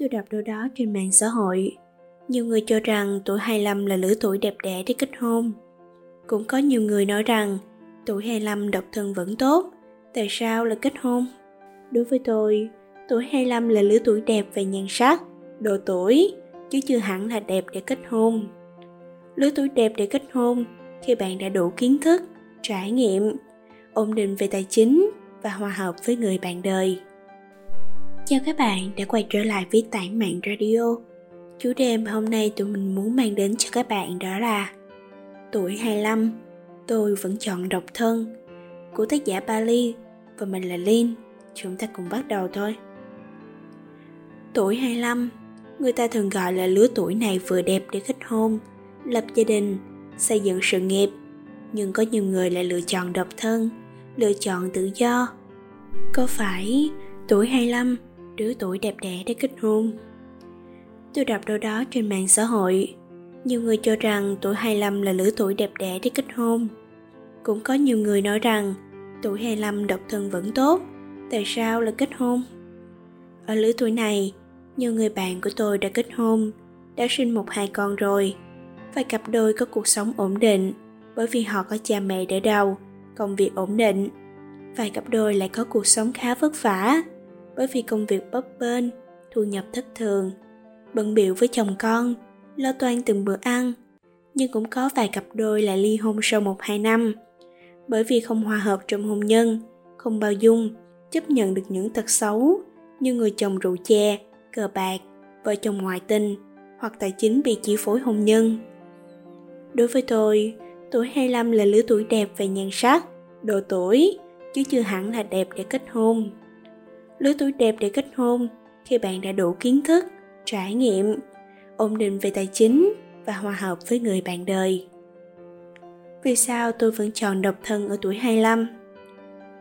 Tôi đọc đâu đó trên mạng xã hội. Nhiều người cho rằng tuổi 25 là lứa tuổi đẹp đẽ để kết hôn. Cũng có nhiều người nói rằng tuổi 25 độc thân vẫn tốt, tại sao là kết hôn? Đối với tôi, tuổi 25 là lứa tuổi đẹp về nhan sắc, độ tuổi, chứ chưa hẳn là đẹp để kết hôn. Lứa tuổi đẹp để kết hôn khi bạn đã đủ kiến thức, trải nghiệm, ổn định về tài chính và hòa hợp với người bạn đời. Chào các bạn đã quay trở lại với tản mạng radio. Chủ đề mà hôm nay tụi mình muốn mang đến cho các bạn đó là Tuổi 25, tôi vẫn chọn độc thân của tác giả Bali và mình là lin Chúng ta cùng bắt đầu thôi. Tuổi 25, người ta thường gọi là lứa tuổi này vừa đẹp để kết hôn, lập gia đình, xây dựng sự nghiệp. Nhưng có nhiều người lại lựa chọn độc thân, lựa chọn tự do. Có phải tuổi 25 đứa tuổi đẹp đẽ để kết hôn. Tôi đọc đâu đó trên mạng xã hội, nhiều người cho rằng tuổi 25 là lứa tuổi đẹp đẽ để kết hôn. Cũng có nhiều người nói rằng tuổi 25 độc thân vẫn tốt, tại sao là kết hôn? Ở lứa tuổi này, nhiều người bạn của tôi đã kết hôn, đã sinh một hai con rồi. Vài cặp đôi có cuộc sống ổn định bởi vì họ có cha mẹ đỡ đầu, công việc ổn định. Vài cặp đôi lại có cuộc sống khá vất vả bởi vì công việc bấp bênh, thu nhập thất thường, bận biểu với chồng con, lo toan từng bữa ăn. Nhưng cũng có vài cặp đôi lại ly hôn sau một hai năm, bởi vì không hòa hợp trong hôn nhân, không bao dung, chấp nhận được những tật xấu như người chồng rượu chè, cờ bạc, vợ chồng ngoại tình hoặc tài chính bị chi phối hôn nhân. Đối với tôi, tuổi 25 là lứa tuổi đẹp về nhan sắc, độ tuổi, chứ chưa hẳn là đẹp để kết hôn lứa tuổi đẹp để kết hôn khi bạn đã đủ kiến thức, trải nghiệm, ổn định về tài chính và hòa hợp với người bạn đời. Vì sao tôi vẫn chọn độc thân ở tuổi 25?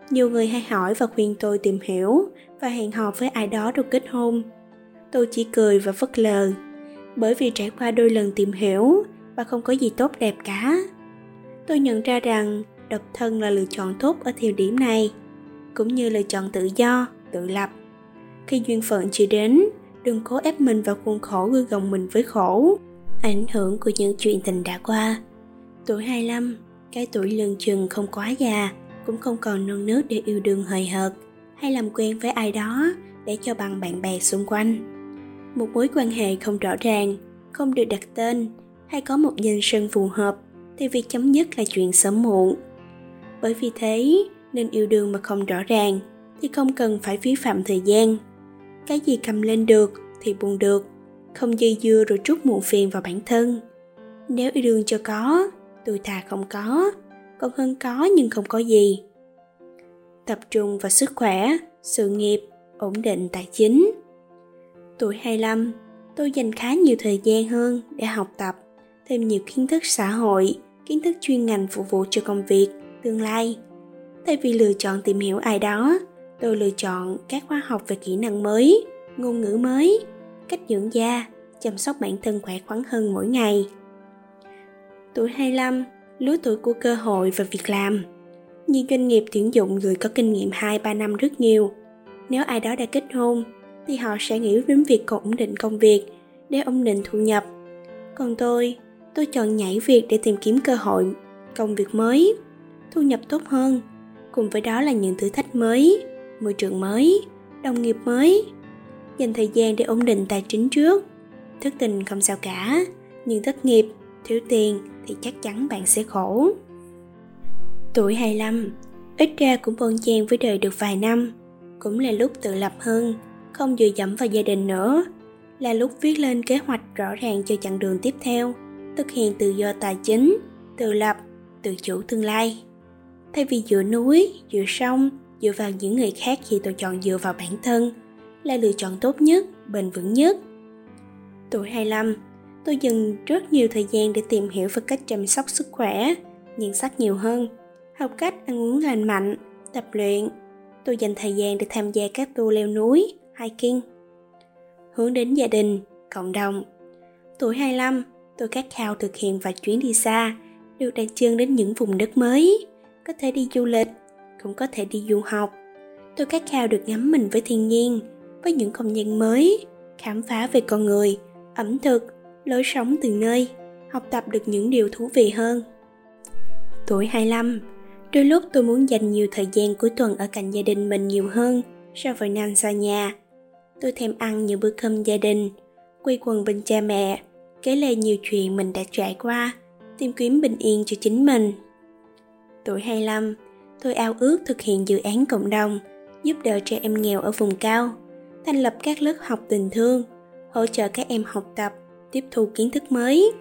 Nhiều người hay hỏi và khuyên tôi tìm hiểu và hẹn hò với ai đó rồi kết hôn. Tôi chỉ cười và phất lờ, bởi vì trải qua đôi lần tìm hiểu và không có gì tốt đẹp cả. Tôi nhận ra rằng độc thân là lựa chọn tốt ở thời điểm này, cũng như lựa chọn tự do tự lập. Khi duyên phận chưa đến, đừng cố ép mình vào khuôn khổ gư gồng mình với khổ. Ảnh hưởng của những chuyện tình đã qua. Tuổi 25 cái tuổi lường chừng không quá già, cũng không còn non nước để yêu đương hời hợt. Hay làm quen với ai đó để cho bằng bạn bè xung quanh. Một mối quan hệ không rõ ràng, không được đặt tên, hay có một nhân sân phù hợp thì việc chấm dứt là chuyện sớm muộn. Bởi vì thế, nên yêu đương mà không rõ ràng thì không cần phải phí phạm thời gian. Cái gì cầm lên được thì buồn được, không dây dưa rồi trút muộn phiền vào bản thân. Nếu yêu đương cho có, tôi thà không có, còn hơn có nhưng không có gì. Tập trung vào sức khỏe, sự nghiệp, ổn định tài chính. Tuổi 25 tôi dành khá nhiều thời gian hơn để học tập, thêm nhiều kiến thức xã hội, kiến thức chuyên ngành phục vụ cho công việc tương lai. Thay vì lựa chọn tìm hiểu ai đó tôi lựa chọn các khóa học về kỹ năng mới ngôn ngữ mới cách dưỡng da chăm sóc bản thân khỏe khoắn hơn mỗi ngày tuổi 25 lứa tuổi của cơ hội và việc làm nhiều doanh nghiệp tuyển dụng người có kinh nghiệm 2-3 năm rất nhiều. Nếu ai đó đã kết hôn, thì họ sẽ nghĩ đến việc ổn định công việc để ổn định thu nhập. Còn tôi, tôi chọn nhảy việc để tìm kiếm cơ hội công việc mới, thu nhập tốt hơn, cùng với đó là những thử thách mới, môi trường mới, đồng nghiệp mới. Dành thời gian để ổn định tài chính trước. Thức tình không sao cả, nhưng thất nghiệp, thiếu tiền thì chắc chắn bạn sẽ khổ. Tuổi 25, ít ra cũng bon chen với đời được vài năm, cũng là lúc tự lập hơn, không dựa dẫm vào gia đình nữa, là lúc viết lên kế hoạch rõ ràng cho chặng đường tiếp theo, thực hiện tự do tài chính, tự lập, tự chủ tương lai. Thay vì dựa núi, dựa sông, dựa vào những người khác thì tôi chọn dựa vào bản thân là lựa chọn tốt nhất, bền vững nhất. Tuổi 25, tôi dành rất nhiều thời gian để tìm hiểu về cách chăm sóc sức khỏe, nhận sách nhiều hơn, học cách ăn uống lành mạnh, tập luyện. Tôi dành thời gian để tham gia các tour leo núi, hiking. Hướng đến gia đình, cộng đồng. Tuổi 25, tôi khát khao thực hiện vài chuyến đi xa, được đặt chân đến những vùng đất mới, có thể đi du lịch, cũng có thể đi du học tôi khát khao được ngắm mình với thiên nhiên với những không gian mới khám phá về con người, ẩm thực, lối sống từng nơi, học tập được những điều thú vị hơn. Tuổi 25, đôi lúc tôi muốn dành nhiều thời gian cuối tuần ở cạnh gia đình mình nhiều hơn so với năm xa nhà. Tôi thèm ăn những bữa cơm gia đình, quây quần bên cha mẹ, kể lể nhiều chuyện mình đã trải qua, tìm kiếm bình yên cho chính mình. Tuổi 25, tôi ao ước thực hiện dự án cộng đồng, giúp đỡ trẻ em nghèo ở vùng cao, thành lập các lớp học tình thương, hỗ trợ các em học tập, tiếp thu kiến thức mới.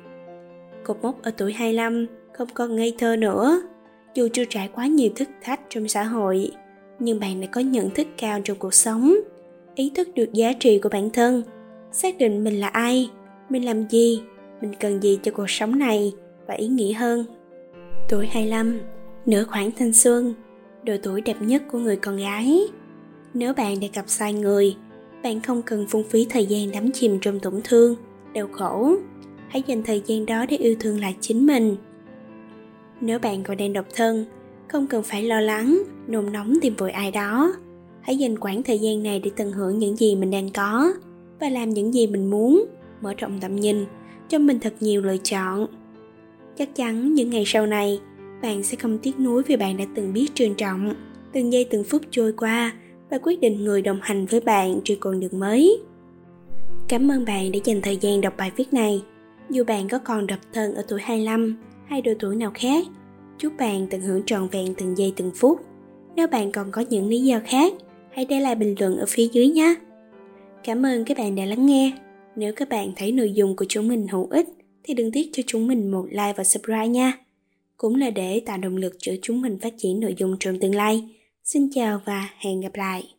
Cột mốc ở tuổi 25 không còn ngây thơ nữa, dù chưa trải quá nhiều thức thách trong xã hội, nhưng bạn đã có nhận thức cao trong cuộc sống, ý thức được giá trị của bản thân, xác định mình là ai, mình làm gì, mình cần gì cho cuộc sống này và ý nghĩa hơn. Tuổi 25, nửa khoảng thanh xuân, độ tuổi đẹp nhất của người con gái. Nếu bạn đã gặp sai người, bạn không cần phung phí thời gian đắm chìm trong tổn thương, đau khổ. Hãy dành thời gian đó để yêu thương lại chính mình. Nếu bạn còn đang độc thân, không cần phải lo lắng, nôn nóng tìm vội ai đó. Hãy dành quãng thời gian này để tận hưởng những gì mình đang có và làm những gì mình muốn, mở rộng tầm nhìn, cho mình thật nhiều lựa chọn. Chắc chắn những ngày sau này, bạn sẽ không tiếc nuối vì bạn đã từng biết trân trọng từng giây từng phút trôi qua và quyết định người đồng hành với bạn trên con đường mới. Cảm ơn bạn đã dành thời gian đọc bài viết này. Dù bạn có còn độc thân ở tuổi 25 hay độ tuổi nào khác, chúc bạn tận hưởng trọn vẹn từng giây từng phút. Nếu bạn còn có những lý do khác, hãy để lại bình luận ở phía dưới nhé. Cảm ơn các bạn đã lắng nghe. Nếu các bạn thấy nội dung của chúng mình hữu ích thì đừng tiếc cho chúng mình một like và subscribe nha. Cũng là để tạo động lực cho chúng mình phát triển nội dung trong tương lai. Xin chào và hẹn gặp lại.